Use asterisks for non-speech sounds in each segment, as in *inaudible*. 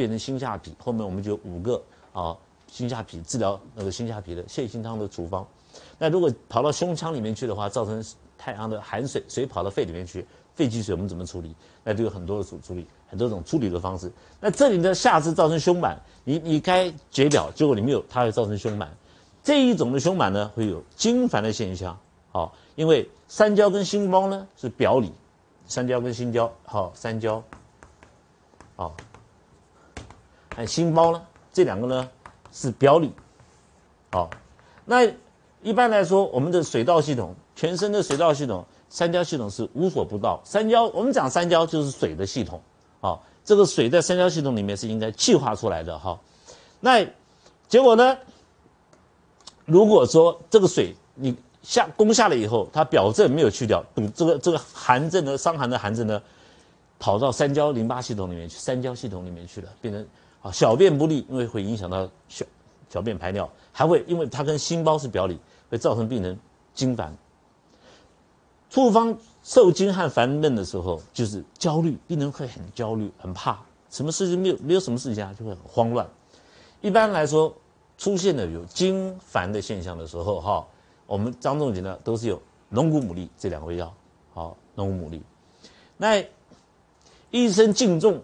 变成心下痞，后面我们就有五个啊心下痞治疗那个心下痞的泻心汤的处方。那如果跑到胸腔里面去的话，造成太阳的寒水水跑到肺里面去，肺积水我们怎么处理？那就有很多的处处理，很多种处理的方式。那这里的下肢造成胸满，你你该解表，结果你没有，它会造成胸满。这一种的胸满呢，会有经烦的现象。好，因为三焦跟心包呢是表里，三焦跟心焦，好，三焦，好，有心包呢，这两个呢是表里，好，那一般来说，我们的水道系统，全身的水道系统，三焦系统是无所不到。三焦，我们讲三焦就是水的系统，好，这个水在三焦系统里面是应该气化出来的哈。那结果呢？如果说这个水你下攻下了以后，它表症没有去掉，堵这个这个寒症呢，伤寒的寒症呢，跑到三焦淋巴系统里面去，三焦系统里面去了，变成啊小便不利，因为会影响到小小便排尿，还会因为它跟心包是表里，会造成病人经烦。处方受惊和烦闷的时候，就是焦虑，病人会很焦虑，很怕，什么事情没有没有什么事情啊，就会很慌乱。一般来说。出现了有经烦的现象的时候，哈，我们张仲景呢都是有龙骨牡蛎这两味药，好，龙骨牡蛎。那一身敬重，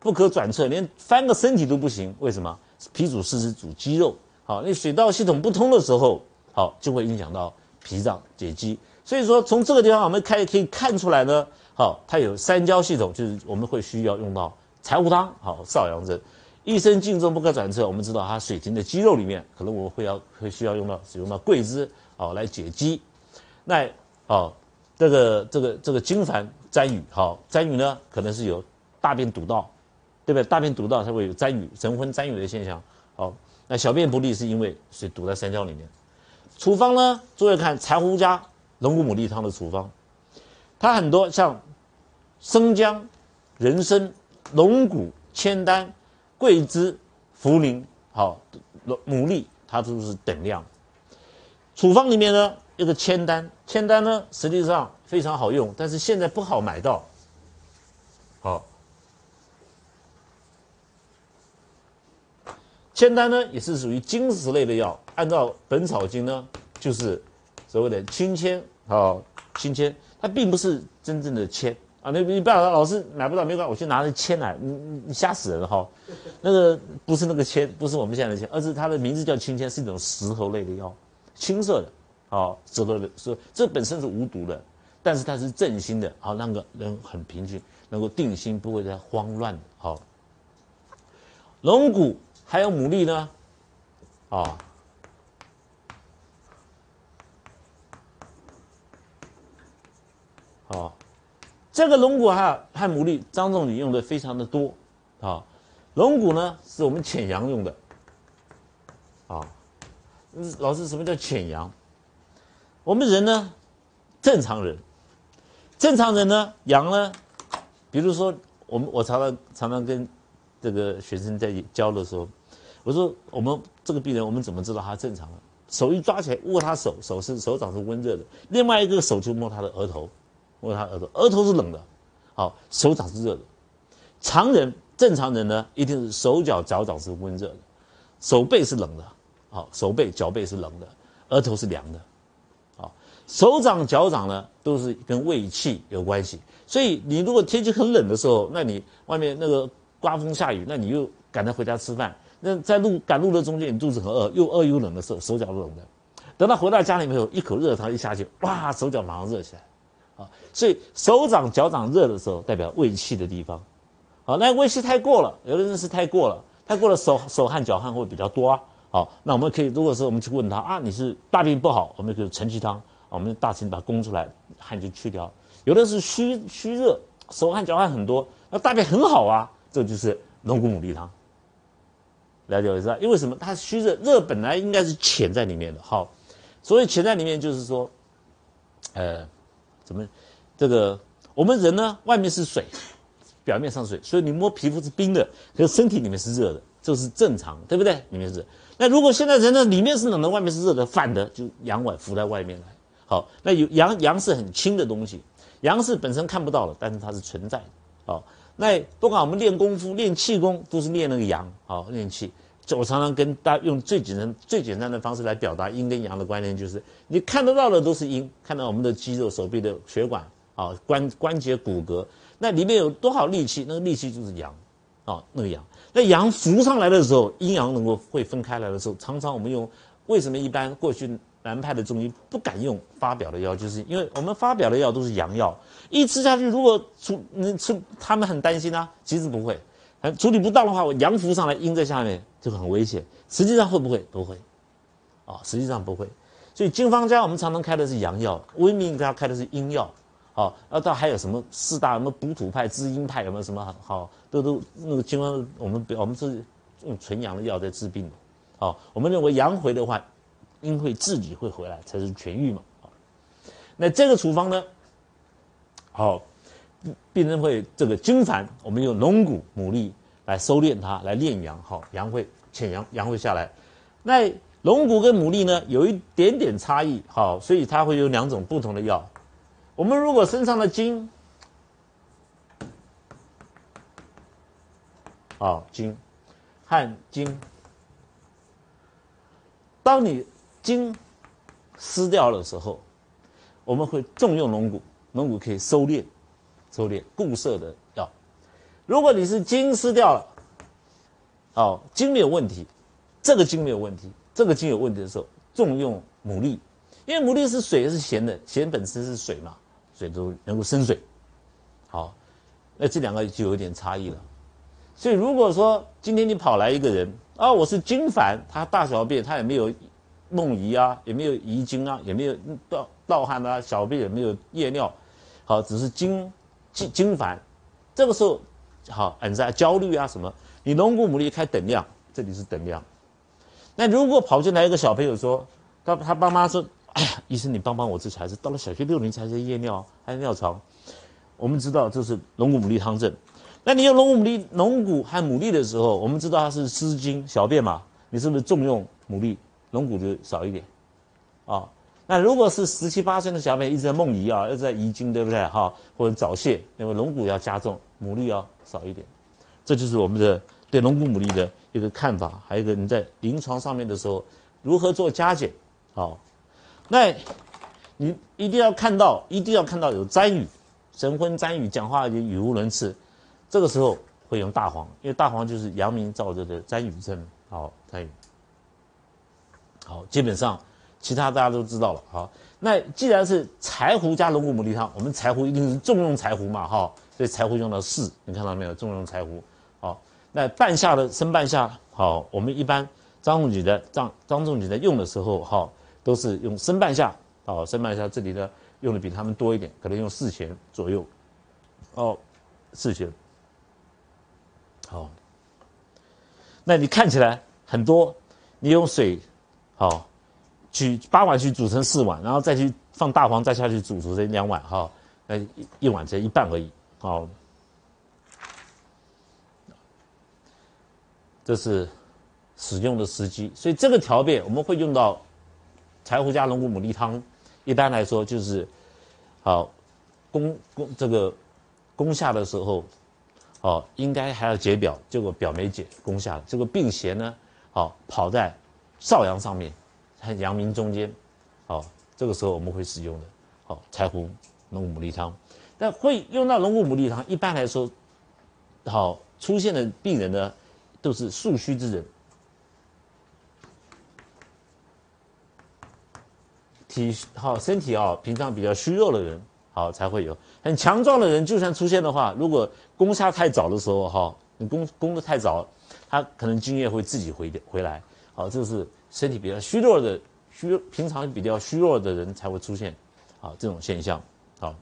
不可转侧，连翻个身体都不行。为什么？脾主四肢，主肌肉。好，那水道系统不通的时候，好，就会影响到脾脏解肌。所以说，从这个地方我们开可以看出来呢，好，它有三焦系统，就是我们会需要用到柴胡汤，好，少阳针。一身劲重不可转侧，我们知道它水停的肌肉里面，可能我们会要会需要用到使用到桂枝哦来解肌。那哦，这个这个这个经烦沾雨，好沾雨呢，可能是有大便堵到，对不对？大便堵到它会有沾雨神昏沾雨的现象。好，那小便不利是因为水堵在三焦里面。处方呢，诸位看柴胡加龙骨牡蛎汤的处方，它很多像生姜、人参、龙骨、千丹。桂枝、茯苓，好，牡蛎，它都是等量。处方里面呢，一个千丹，千丹呢实际上非常好用，但是现在不好买到。千丹呢也是属于金石类的药，按照《本草经》呢，就是所谓的清签，好，清签，它并不是真正的签。啊，那你不要老是买不到没关系，我去拿着签来，你你你吓死人哈！那个不是那个签，不是我们现在的签，而是它的名字叫青签，是一种石头类的药，青色的，好，石头的，是这本身是无毒的，但是它是镇心的，好，让个人很平静，能够定心，不会再慌乱，好。龙骨还有牡蛎呢，啊，好。这个龙骨哈和牡蛎，张仲景用的非常的多，啊，龙骨呢是我们潜阳用的，啊，老师什么叫潜阳？我们人呢，正常人，正常人呢阳呢，比如说我们我常常常常跟这个学生在教的时候，我说我们这个病人我们怎么知道他正常了？手一抓起来握他手，手是手掌是温热的，另外一个手就摸他的额头。摸他额头，额头是冷的，好，手掌是热的。常人正常人呢，一定是手脚脚掌是温热的，手背是冷的，好，手背脚背是冷的，额头是凉的，好，手掌脚掌呢都是跟胃气有关系。所以你如果天气很冷的时候，那你外面那个刮风下雨，那你又赶着回家吃饭，那在路赶路的中间，你肚子很饿，又饿又冷的时候，手脚都冷的。等到回到家里面后，一口热汤一下去，哇，手脚马上热起来。啊，所以手掌脚掌热的时候，代表胃气的地方。好，那胃气太过了，有的人是太过了，太过了手手汗脚汗会比较多啊。好，那我们可以，如果说我们去问他啊，你是大便不好，我们可以承气汤，我们大承把它攻出来，汗就去掉。有的是虚虚热，手汗脚汗很多，那大便很好啊，这就是龙骨牡蛎汤。了解我意思吧？因为什么？它虚热，热本来应该是潜在里面的。好，所以潜在里面就是说，呃。怎么？这个我们人呢？外面是水，表面上水，所以你摸皮肤是冰的，可是身体里面是热的，这是正常，对不对？里面是。那如果现在人呢，里面是冷的，外面是热的，反的就阳外浮在外面来。好，那有阳阳是很轻的东西，阳是本身看不到的，但是它是存在的。好，那不管我们练功夫、练气功，都是练那个阳，好练气。我常常跟大家用最简单、最简单的方式来表达阴跟阳的观念，就是你看得到的都是阴，看到我们的肌肉、手臂的血管啊、关关节、骨骼，那里面有多少力气，那个力气就是阳，啊，那个阳。那阳浮上来的时候，阴阳能够会分开来的时候，常常我们用为什么一般过去南派的中医不敢用发表的药，就是因为我们发表的药都是阳药，一吃下去，如果处你吃，他们很担心啊，其实不会。处理不当的话，我阳浮上来，阴在下面就很危险。实际上会不会？不会，啊，实际上不会。所以经方家我们常常开的是阳药，温明家开的是阴药。好，那到还有什么四大什么补土派、滋阴派有没有什么好？都都那个经方我们我们是用纯阳的药在治病的。好，我们认为阳回的话，因会自己会回来才是痊愈嘛。好，那这个处方呢？好。病人会这个经烦，我们用龙骨、牡蛎来收敛它，来炼阳，好，阳会潜阳，阳会下来。那龙骨跟牡蛎呢，有一点点差异，好，所以它会有两种不同的药。我们如果身上的筋，好筋，汗筋，当你筋撕掉的时候，我们会重用龙骨，龙骨可以收敛。收敛固涩的药，如果你是筋失掉了，哦，筋没有问题，这个筋没有问题，这个筋有问题的时候，重用牡蛎，因为牡蛎是水是咸的，咸本身是水嘛，水都能够生水，好，那这两个就有点差异了。所以如果说今天你跑来一个人啊，我是筋烦，他大小便他也没有梦遗啊，也没有遗精啊，也没有盗盗汗啊，小便也没有夜尿，好，只是精精精烦，这个时候好，很在焦虑啊什么？你龙骨牡蛎开等量，这里是等量。那如果跑进来一个小朋友说，他他爸妈说，哎呀，医生你帮帮我这孩子，到了小学六年才在夜尿，还尿床。我们知道这是龙骨牡蛎汤症。那你用龙骨牡蛎龙骨和牡蛎的时候，我们知道它是湿精小便嘛，你是不是重用牡蛎，龙骨就少一点，啊？那如果是十七八岁的小朋友一直在梦遗啊，一直在遗精，对不对？哈，或者早泄，那么龙骨要加重，牡蛎要少一点，这就是我们的对龙骨牡蛎的一个看法。还有一个你在临床上面的时候，如何做加减？好，那你一定要看到，一定要看到有沾语，神昏沾语，讲话经语无伦次，这个时候会用大黄，因为大黄就是阳明造着的沾语症。好，沾语。好，基本上。其他大家都知道了，好，那既然是柴胡加龙骨牡蛎汤，我们柴胡一定是重用柴胡嘛，哈，所以柴胡用到四，你看到没有？重用柴胡，好，那半夏的生半夏，好，我们一般张仲景的张张仲景在用的时候，哈，都是用生半夏，哦，生半夏这里呢用的比他们多一点，可能用四钱左右，哦，四钱，好，那你看起来很多，你用水，好。取八碗去煮成四碗，然后再去放大黄，再下去煮煮成两碗哈，那一一碗才一半而已，好，这是使用的时机，所以这个调变我们会用到柴胡加龙骨牡蛎汤，一般来说就是好攻攻这个攻下的时候，哦应该还要解表，结果表没解，攻下了，这个病邪呢，好跑在少阳上面。和阳明中间，好，这个时候我们会使用的，好，柴胡龙骨牡蛎汤，但会用到龙骨牡蛎汤，一般来说，好出现的病人呢，都是素虚之人，体好身体啊，平常比较虚弱的人，好才会有，很强壮的人，就算出现的话，如果攻下太早的时候，哈，你攻攻的太早，他可能精液会自己回回来，好，这是。身体比较虚弱的虚，平常比较虚弱的人才会出现，啊，这种现象，好。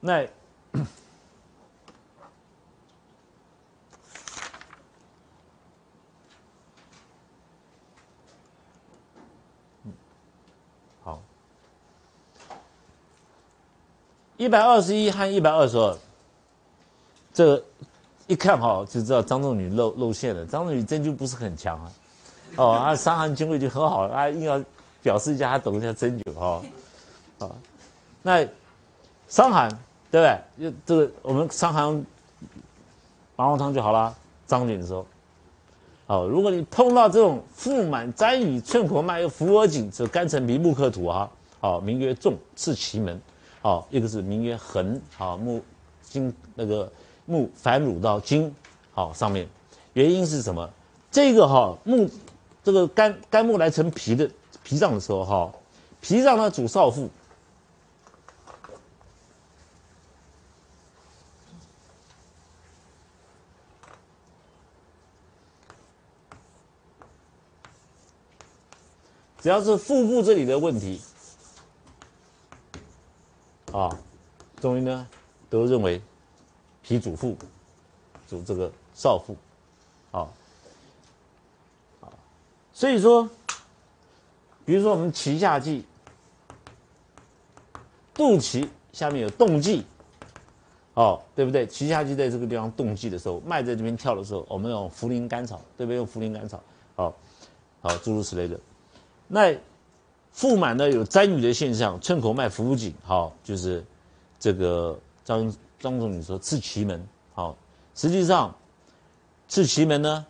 那，好，一百二十一和一百二十二，这。一看哈就知道张仲女露露馅了。张仲女针灸不是很强啊，哦，她伤寒经络就很好了，她硬要表示一下她懂一下针灸哈，啊，那伤寒，对不对？就这个我们伤寒麻黄汤就好了。张仲景说：“哦，如果你碰到这种腹满沾雨寸口脉又浮而紧，这肝沉皮木克土啊，好，名曰重，刺其门。好，一个是名曰横，好木经那个木反乳到金，好上面，原因是什么？这个哈木这个肝肝木来成脾的脾脏的时候哈，脾脏呢主少腹。”只要是腹部这里的问题，啊，中医呢都认为脾主腹，主这个少腹，啊，啊，所以说，比如说我们脐下肌，肚脐下面有动悸，哦，对不对？脐下肌在这个地方动悸的时候，脉在这边跳的时候，我们用茯苓甘草，对不对？用茯苓甘草，好，好，诸如此类的。那腹满呢有沾雨的现象，寸口脉浮紧，好，就是这个张张总你说刺奇门，好，实际上刺奇门呢，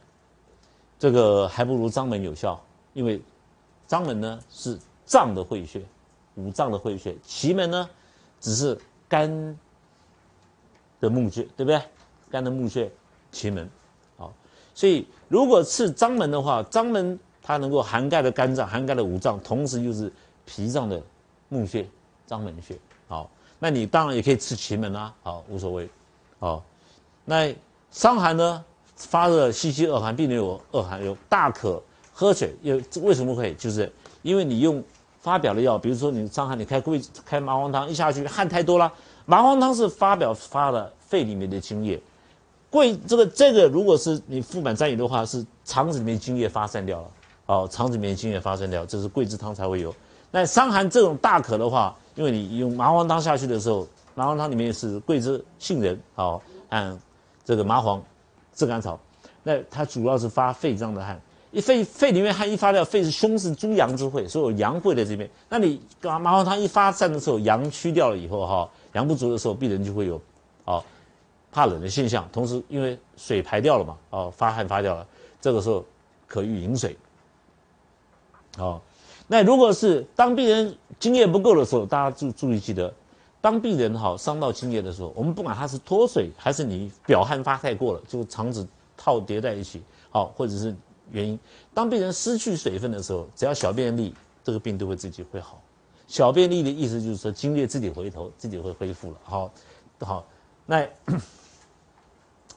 这个还不如张门有效，因为张门呢是脏的会穴，五脏的会穴，奇门呢只是肝的募穴，对不对？肝的募穴，奇门，好，所以如果刺张门的话，张门。它能够涵盖的肝脏，涵盖的五脏，同时又是脾脏的募穴、章门穴。好，那你当然也可以吃奇门啊，好，无所谓。好，那伤寒呢？发热、吸吸恶寒，病人有恶寒，有大可喝水。又为什么会？就是因为你用发表的药，比如说你伤寒，你开桂开麻黄汤，一下去汗太多了。麻黄汤是发表发了肺里面的津液，桂这个这个如果是你腹满沾雨的话，是肠子里面津液发散掉了。哦，肠子里面津液发散掉，这是桂枝汤才会有。那伤寒这种大渴的话，因为你用麻黄汤下去的时候，麻黄汤里面是桂枝、杏仁，好，按这个麻黄、炙甘草，那它主要是发肺脏的汗。一肺肺里面汗一发掉，肺是胸是诸阳之会，所有阳会在这边。那你麻麻黄汤一发散的时候，阳虚掉了以后，哈，阳不足的时候，病人就会有，哦，怕冷的现象。同时因为水排掉了嘛，哦，发汗发掉了，这个时候可以饮水。好，那如果是当病人津液不够的时候，大家注注意记得，当病人哈伤到津液的时候，我们不管他是脱水还是你表汗发太过了，就肠子套叠在一起，好，或者是原因，当病人失去水分的时候，只要小便利，这个病都会自己会好。小便利的意思就是说津液自己回头，自己会恢复了。好，好，那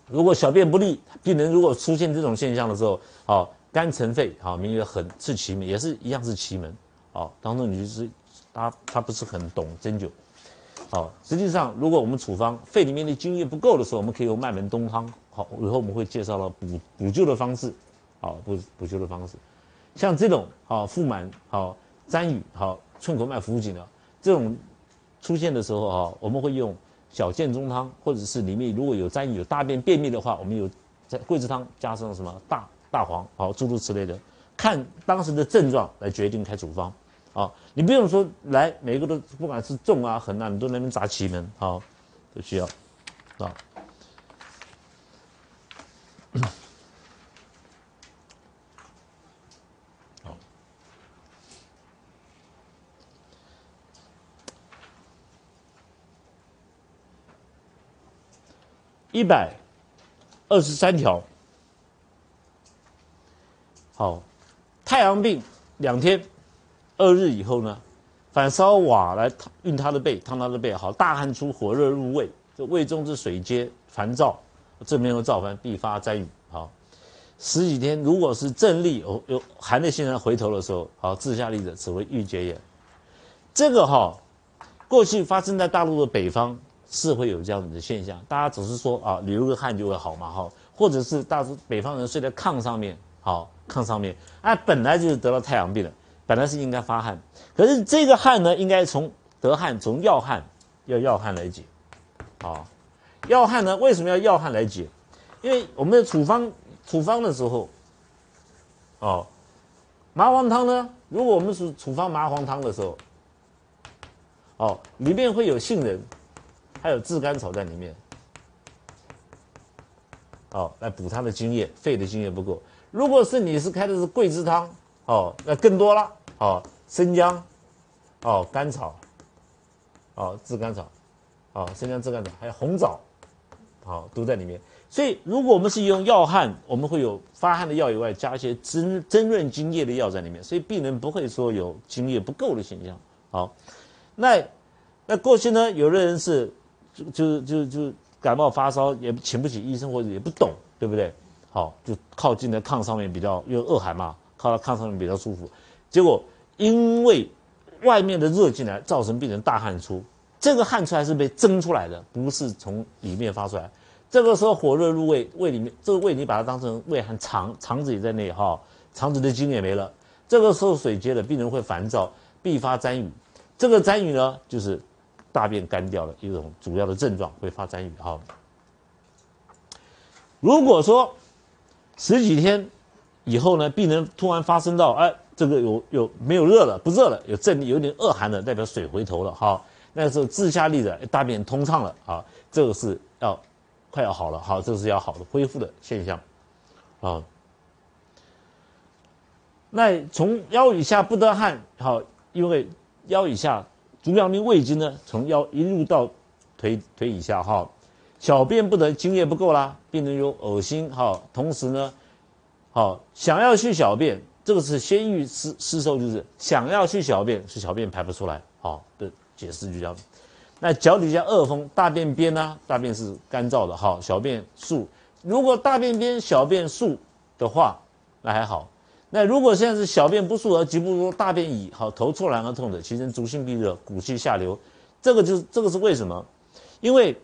如果小便不利，病人如果出现这种现象的时候，好。肝沉肺，好，名曰很，是奇门，也是一样是奇门，好，当中你就是他他不是很懂针灸，好，实际上如果我们处方肺里面的津液不够的时候，我们可以用麦门冬汤，好，以后我们会介绍了补补救的方式，好，补补救的方式，像这种好腹满好沾雨好寸口脉浮紧的这种出现的时候哈，我们会用小建中汤，或者是里面如果有沾雨有大便便秘的话，我们有在桂枝汤加上什么大。大黄，好，诸如此类的，看当时的症状来决定开处方，好，你不用说来每个都不管是重啊横啊，你都那边砸奇门，好，都需要，啊，好，一百二十三条。好，太阳病两天，二日以后呢，反烧瓦来熨他的背，烫他的背。好，大汗出，火热入胃，这胃中之水皆烦躁，正面有燥烦，必发灾雨。好，十几天，如果是正立有有寒的现象回头的时候，好，治下利者，此为郁结也。这个哈，过去发生在大陆的北方是会有这样子的现象，大家总是说啊，流个汗就会好嘛，哈，或者是大北方人睡在炕上面，好。炕上面，哎，本来就是得了太阳病了，本来是应该发汗，可是这个汗呢，应该从得汗从药汗，要药汗来解，啊，药汗呢为什么要药汗来解？因为我们的处方处方的时候，哦，麻黄汤呢，如果我们是处方麻黄汤的时候，哦，里面会有杏仁，还有炙甘草在里面，哦来补他的津液，肺的津液不够。如果是你是开的是桂枝汤，哦，那更多了，哦，生姜，哦，甘草，哦，炙甘草，哦，生姜炙甘草，还有红枣，好，都在里面。所以，如果我们是用药汗，我们会有发汗的药以外，加一些增增润津液的药在里面，所以病人不会说有津液不够的现象。好，那那过去呢，有的人是就就就就感冒发烧，也请不起医生或者也不懂，对不对？好，就靠近的炕上面比较，因为恶寒嘛，靠到炕上面比较舒服。结果因为外面的热进来，造成病人大汗出，这个汗出来是被蒸出来的，不是从里面发出来。这个时候火热入胃，胃里面这个胃你把它当成胃和肠，肠子也在内哈，肠子的津也没了。这个时候水结了，病人会烦躁，必发沾雨。这个沾雨呢，就是大便干掉了一种主要的症状，会发沾雨哈。如果说十几天以后呢，病人突然发生到哎，这个有有没有热了，不热了，有症有点恶寒了，代表水回头了哈。那时候自下利的大便通畅了啊，这个是要。快要好了，好，这是要好的恢复的现象，啊。那从腰以下不得汗，好，因为腰以下足阳明胃经呢，从腰一路到腿腿以下，哈，小便不得津液不够啦，病人有恶心，哈，同时呢，好想要去小便，这个是先欲湿湿受，就是想要去小便，是小便排不出来，好的解释就这样。那脚底下恶风，大便边呢？大便是干燥的，好，小便数。如果大便边小便数的话，那还好。那如果现在是小便不数而极不如，大便已好，头错然而痛的，其实足性闭热，骨气下流。这个就是这个是为什么？因为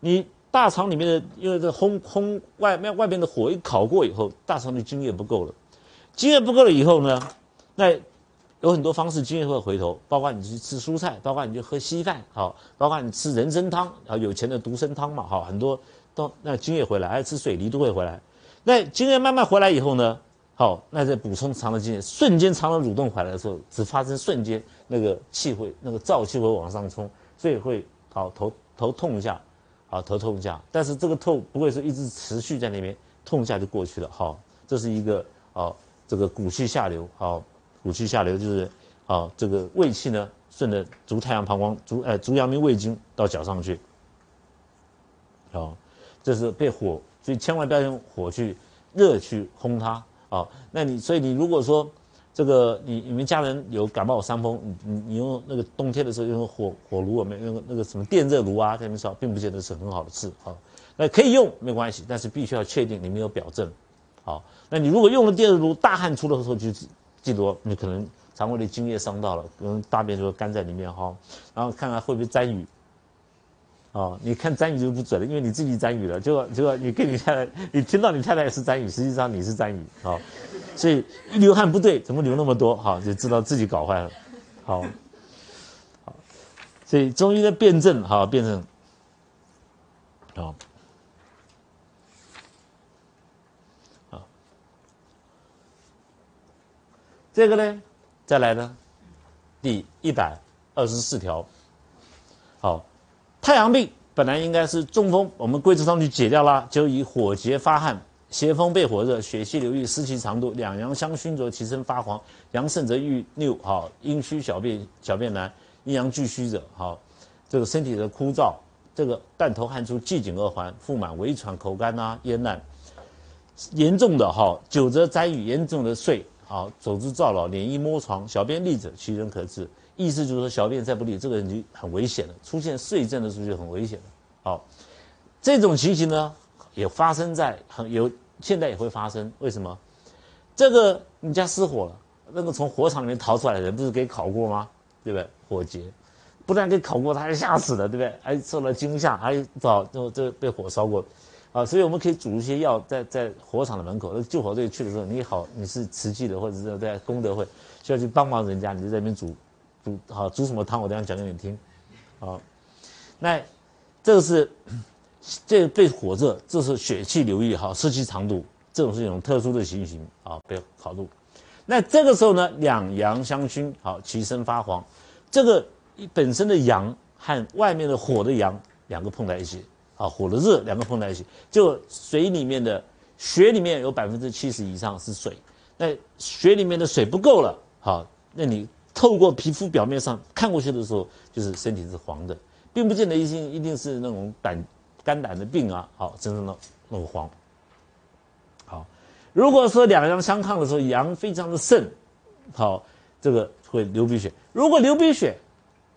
你大肠里面的，因为这烘烘外面外边的火一烤过以后，大肠的津液不够了，津液不够了以后呢，那。有很多方式，津液会回头，包括你去吃蔬菜，包括你去喝稀饭，好，包括你吃人参汤，啊，有钱的独参汤嘛，好，很多都那津液回来，还吃水梨都会回来。那津液慢慢回来以后呢，好，那再补充肠的津液，瞬间肠的蠕动回来的时候，只发生瞬间，那个气会那个燥气会往上冲，所以会好头头痛一下，好头痛一下，但是这个痛不会说一直持续在那边，痛一下就过去了，好，这是一个好这个骨气下流，好。骨气下流就是，啊，这个胃气呢，顺着足太阳膀胱、足呃足阳明胃经到脚上去，啊，这是被火，所以千万不要用火去热去烘它啊。那你所以你如果说这个你你们家人有感冒伤风，你你你用那个冬天的时候用火火炉，我们用那个什么电热炉啊在里面烧，并不见得是很好的事啊。那可以用没关系，但是必须要确定你没有表症，好。那你如果用了电热炉，大汗出的时候就。记多，你可能肠胃的津液伤到了，可能大便就会干在里面哈。然后看看会不会沾雨，哦，你看沾雨就不准了，因为你自己沾雨了，就就你跟你太太，*laughs* 你听到你太太是沾雨，实际上你是沾雨，好，所以一流汗不对，怎么流那么多？好，就知道自己搞坏了，好，好，所以中医的辩证，哈，辩证，好。这个呢，再来呢，第一百二十四条。好，太阳病本来应该是中风，我们桂枝汤就解掉了，就以火结发汗、邪风被火热、血气流溢、湿气长度，两阳相熏则其身发黄，阳盛则欲六。好，阴虚小便小便难，阴阳俱虚者，好，这个身体的枯燥，这个断头汗出、季颈恶寒、腹满、微喘、口干呐、咽烂，严重的哈，久则灾雨，严重的睡。好，走之燥老，脸一摸床，小便利者，其人可治。意思就是说，小便再不利，这个人就很危险了。出现睡症的时候就很危险了。好，这种情形呢，也发生在很有，现在也会发生。为什么？这个你家失火了，那个从火场里面逃出来的人，不是给烤过吗？对不对？火劫，不但给烤过，他还吓死了，对不对？还受了惊吓，还早就这被火烧过。啊，所以我们可以煮一些药，在在火场的门口，那救火队去的时候，你好，你是慈济的，或者是在功德会需要去帮忙人家，你就在那边煮，好煮什么汤，我等下讲给你听。好，那这个是这被火热，这是血气流溢，哈，湿气长度，这种是一种特殊的情形啊，被烤入。那这个时候呢，两阳相熏，好，其身发黄，这个本身的阳和外面的火的阳两个碰在一起，啊，火的热两个碰在一起，就水里面的血里面有百分之七十以上是水，那血里面的水不够了，好，那你透过皮肤表面上看过去的时候，就是身体是黄的，并不见得一定一定是那种胆肝胆的病啊，好，真正的那个黄。好，如果说两阳相抗的时候，阳非常的盛，好，这个会流鼻血。如果流鼻血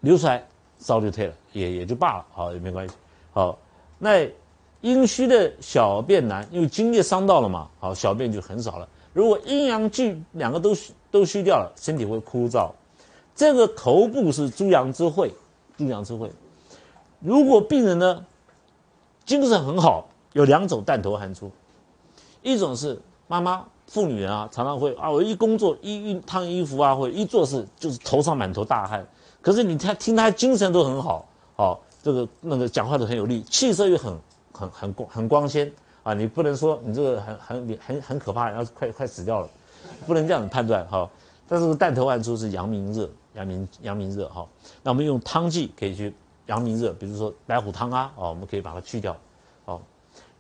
流出来，烧就退了，也也就罢了，好也没关系。好，那阴虚的小便难，因为津液伤到了嘛，好小便就很少了。如果阴阳俱两个都虚都虚掉了，身体会枯燥。这个头部是诸阳之会，诸阳之会。如果病人呢精神很好，有两种弹头汗出，一种是妈妈妇女人啊，常常会啊，我一工作一熨烫衣服啊，或者一做事就是头上满头大汗。可是你他听他精神都很好，好这个那个讲话都很有力，气色又很很很光很光鲜啊！你不能说你这个很很很很可怕，然后快快死掉了，不能这样子判断哈。但是弹头汗出是阳明热，阳明阳明热哈。那我们用汤剂可以去阳明热，比如说白虎汤啊，哦，我们可以把它去掉。好，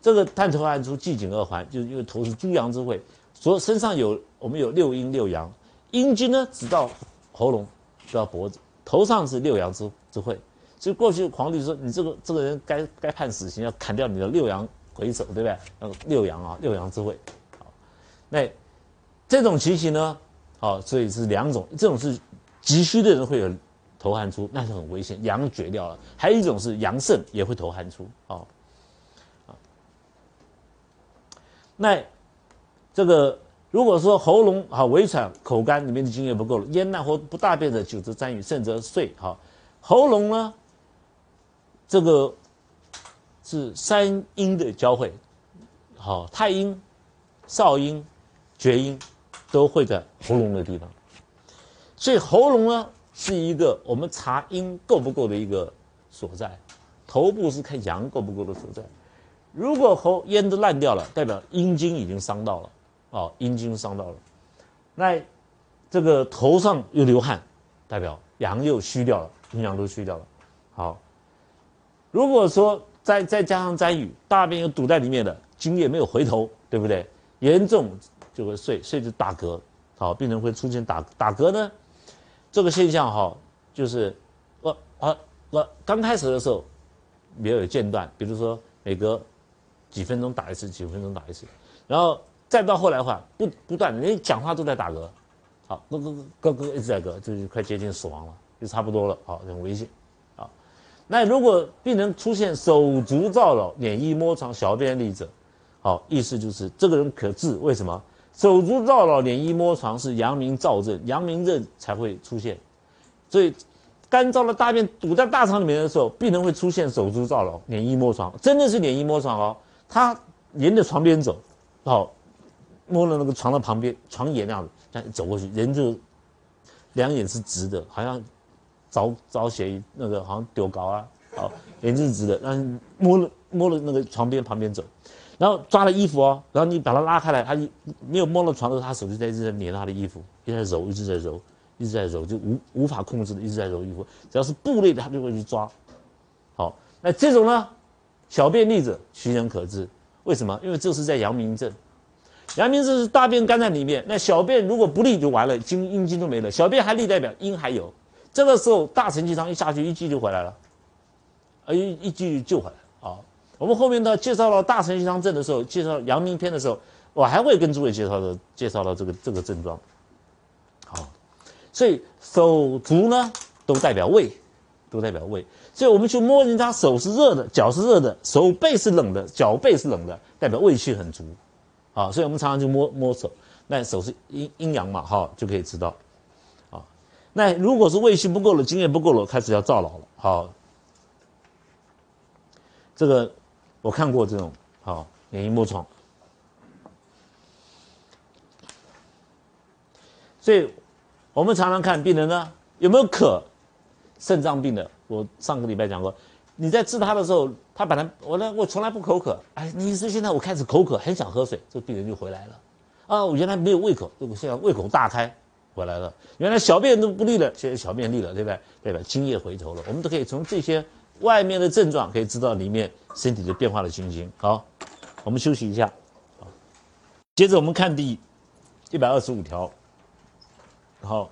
这个探头汗出季颈二环，就是因为头是诸阳之会，所身上有我们有六阴六阳，阴经呢直到喉咙，直到脖子。头上是六阳之之会，所以过去皇帝说你这个这个人该该判死刑，要砍掉你的六阳回首，对不对？那个，六阳啊，六阳之会。好，那这种情形呢，好，所以是两种，这种是急需的人会有头汗出，那是很危险，阳绝掉了。还有一种是阳盛也会头汗出，好，啊，那这个。如果说喉咙好、微喘、口干，里面的津液不够了，咽难或不大便的，久则沾雨，甚则碎。好，喉咙呢，这个是三阴的交汇，好，太阴、少阴、厥阴都会在喉咙的地方，所以喉咙呢是一个我们查阴够不够的一个所在，头部是看阳够不够的所在。如果喉咽都烂掉了，代表阴经已经伤到了。哦，阴经伤到了，那这个头上又流汗，代表阳又虚掉了，阴阳都虚掉了。好，如果说再再加上沾雨，大便又堵在里面的，精液没有回头，对不对？严重就会睡，睡就打嗝。好，病人会出现打打嗝呢，这个现象哈，就是我啊我刚开始的时候没有间断，比如说每隔几分钟打一次，几分钟打一次，然后。再到后来的话，不不断，连讲话都在打嗝，好，咯咯咯咯一直在嗝，就是快接近死亡了，就差不多了，好，很危险，好。那如果病人出现手足燥扰、黏液摸床、小便利者，好，意思就是这个人可治。为什么？手足燥老脸一摸床是阳明燥症，阳明症才会出现，所以干燥的大便堵在大肠里面的时候，病人会出现手足燥老脸一摸床，真的是脸一摸床哦，他沿着床边走，好。摸了那个床的旁边，床沿那样子，这样走过去，人就两眼是直的，好像着着血，那个好像丢高啊，好，眼睛是直的，然后摸了摸了那个床边旁边走，然后抓了衣服哦，然后你把它拉开来，他没有摸到床的时候，他手就在一直在捏他的衣服，一直在揉，一直在揉，一直在揉，就无无法控制的一直在揉衣服，只要是布类的，他就会去抓。好，那这种呢，小便利者，徐人可治，为什么？因为这是在阳明症。阳明症是大便干在里面，那小便如果不利就完了，经阴经都没了。小便还利，代表阴还有。这个时候大承气汤一下去，一剂就回来了，啊一一击就回来。我们后面呢介绍了大承气汤症的时候，介绍阳明篇的时候，我还会跟诸位介绍的，介绍到这个这个症状。好，所以手足呢都代表胃，都代表胃。所以我们去摸人家手是热的，脚是热的，手背是冷的，脚背是冷的，代表胃气很足。好，所以我们常常就摸摸手，那手是阴阴阳嘛，哈，就可以知道。啊，那如果是胃气不够了，津液不够了，开始要燥老了。好，这个我看过这种，好，免疫摸床。所以，我们常常看病人呢，有没有渴？肾脏病的，我上个礼拜讲过。你在治他的时候，他本来我呢，我从来不口渴，哎，你是现在我开始口渴，很想喝水，这个病人就回来了。啊，我原来没有胃口，我现在胃口大开，回来了。原来小便都不利了，现在小便利了，对不对？对吧？津液回头了，我们都可以从这些外面的症状，可以知道里面身体的变化的情形。好，我们休息一下。接着我们看第一百二十五条。好，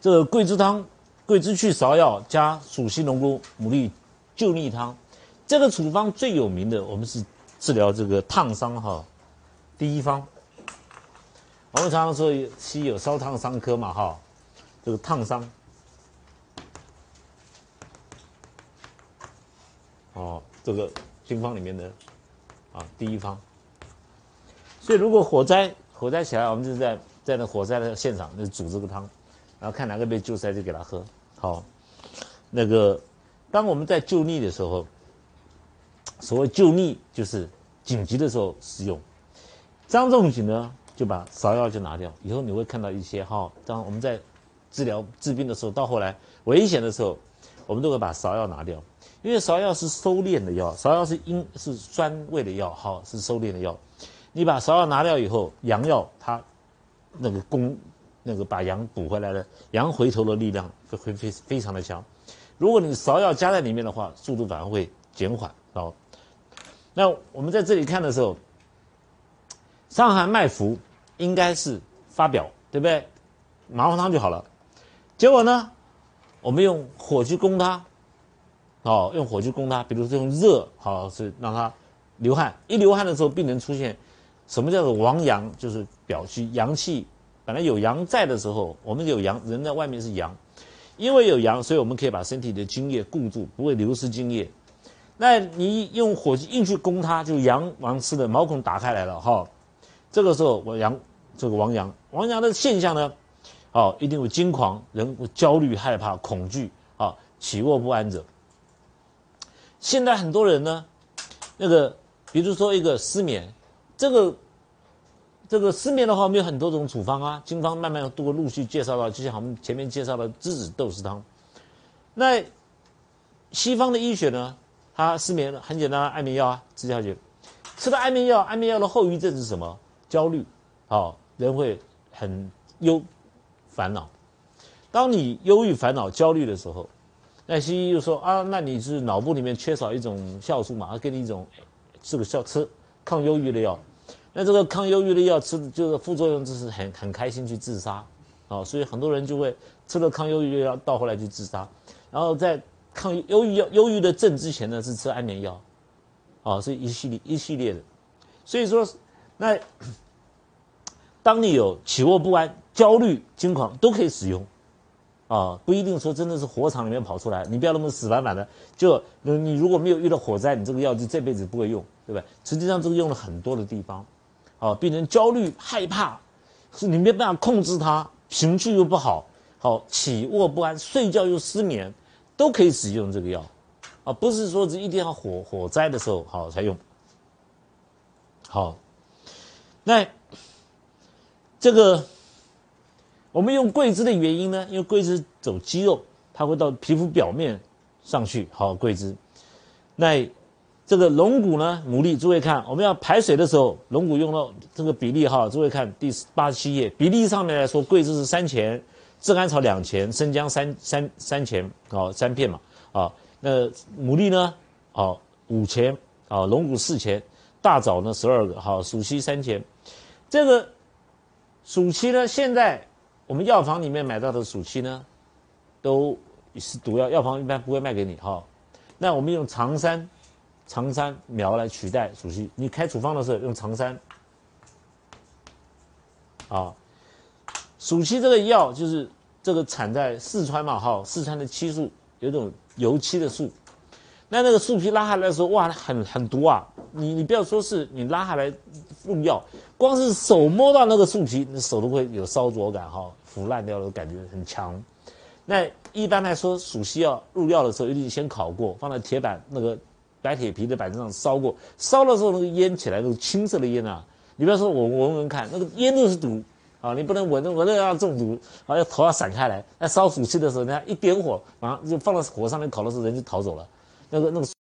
这个桂枝汤，桂枝去芍药加蜀西龙骨牡蛎救逆汤，这个处方最有名的，我们是治疗这个烫伤哈。第一方，我们常常说西有烧烫伤科嘛哈，这个烫伤。哦，这个经方里面的啊，第一方。所以如果火灾火灾起来，我们就在在那火灾的现场那煮这个汤，然后看哪个被救灾就给他喝。好，那个当我们在救逆的时候，所谓救逆就是紧急的时候使用。张仲景呢就把芍药就拿掉，以后你会看到一些哈，当我们在治疗治病的时候，到后来危险的时候，我们都会把芍药拿掉。因为芍药是收敛的药，芍药是阴是酸味的药，好是收敛的药。你把芍药拿掉以后，阳药它那个功那个把阳补回来的阳回头的力量会会非非常的强。如果你芍药加在里面的话，速度反而会减缓。好，那我们在这里看的时候，伤寒脉浮应该是发表，对不对？麻黄汤就好了。结果呢，我们用火去攻它。哦，用火去攻它，比如说用热，好是让它流汗。一流汗的时候，病人出现什么叫做亡阳，就是表虚阳气本来有阳在的时候，我们有阳人在外面是阳，因为有阳，所以我们可以把身体的津液固住，不会流失津液。那你用火去硬去攻它，就阳亡失的毛孔打开来了哈。这个时候我阳这个亡阳，亡阳的现象呢，哦，一定会惊狂，人会焦虑、害怕、恐惧啊，起卧不安者。现在很多人呢，那个比如说一个失眠，这个这个失眠的话，我们有很多种处方啊。经方慢慢都陆续介绍到，就像我们前面介绍的栀子豆豉汤。那西方的医学呢，他失眠，很简单，安眠药啊，吃下去。吃了安眠药，安眠药的后遗症是什么？焦虑，好，人会很忧烦恼。当你忧郁、烦恼、焦虑的时候。那西医就说啊，那你是脑部里面缺少一种酵素嘛？给你一种这个效吃抗忧郁的药。那这个抗忧郁的药吃就是副作用就是很很开心去自杀，啊，所以很多人就会吃了抗忧郁药，到后来去自杀。然后在抗忧郁药忧郁的症之前呢，是吃安眠药，啊，是一系列一系列的。所以说，那 *coughs* 当你有起卧不安、焦虑、惊狂，都可以使用。啊，不一定说真的是火场里面跑出来，你不要那么死板板的。就你如果没有遇到火灾，你这个药就这辈子不会用，对不对？实际上这个用了很多的地方，啊，病人焦虑害怕，是你没办法控制他，情绪又不好，好起卧不安，睡觉又失眠，都可以使用这个药，啊，不是说是一定要火火灾的时候好才用。好，那这个。我们用桂枝的原因呢？因为桂枝走肌肉，它会到皮肤表面上去。好，桂枝。那这个龙骨呢？牡蛎，诸位看，我们要排水的时候，龙骨用到这个比例哈，诸位看第八十七页，比例上面来说，桂枝是三钱，炙甘草两钱，生姜三三三钱，哦三片嘛，啊，那牡蛎呢？好五钱，啊，龙骨四钱，大枣呢十二个，好鼠膝三钱，这个鼠膝呢现在。我们药房里面买到的暑期呢，都是毒药，药房一般不会卖给你哈。那我们用长山、长山苗来取代暑期。你开处方的时候用长山。啊，暑期这个药就是这个产在四川嘛哈，四川的漆树有种油漆的树，那那个树皮拉下来的时候，哇，很很毒啊！你你不要说是你拉下来用药，光是手摸到那个树皮，你手都会有烧灼感哈。腐烂掉的感觉很强，那一般来说，鼠西药入药的时候，一定先烤过，放在铁板那个白铁皮的板子上烧过，烧的时候那个烟起来，那个青色的烟啊，你不要说我闻闻看，那个烟都是毒啊，你不能闻，闻了要中毒，啊，要头要散开来。那烧鼠气的时候，人家一点火，马上就放到火上面烤的时候，人就逃走了，那个那个。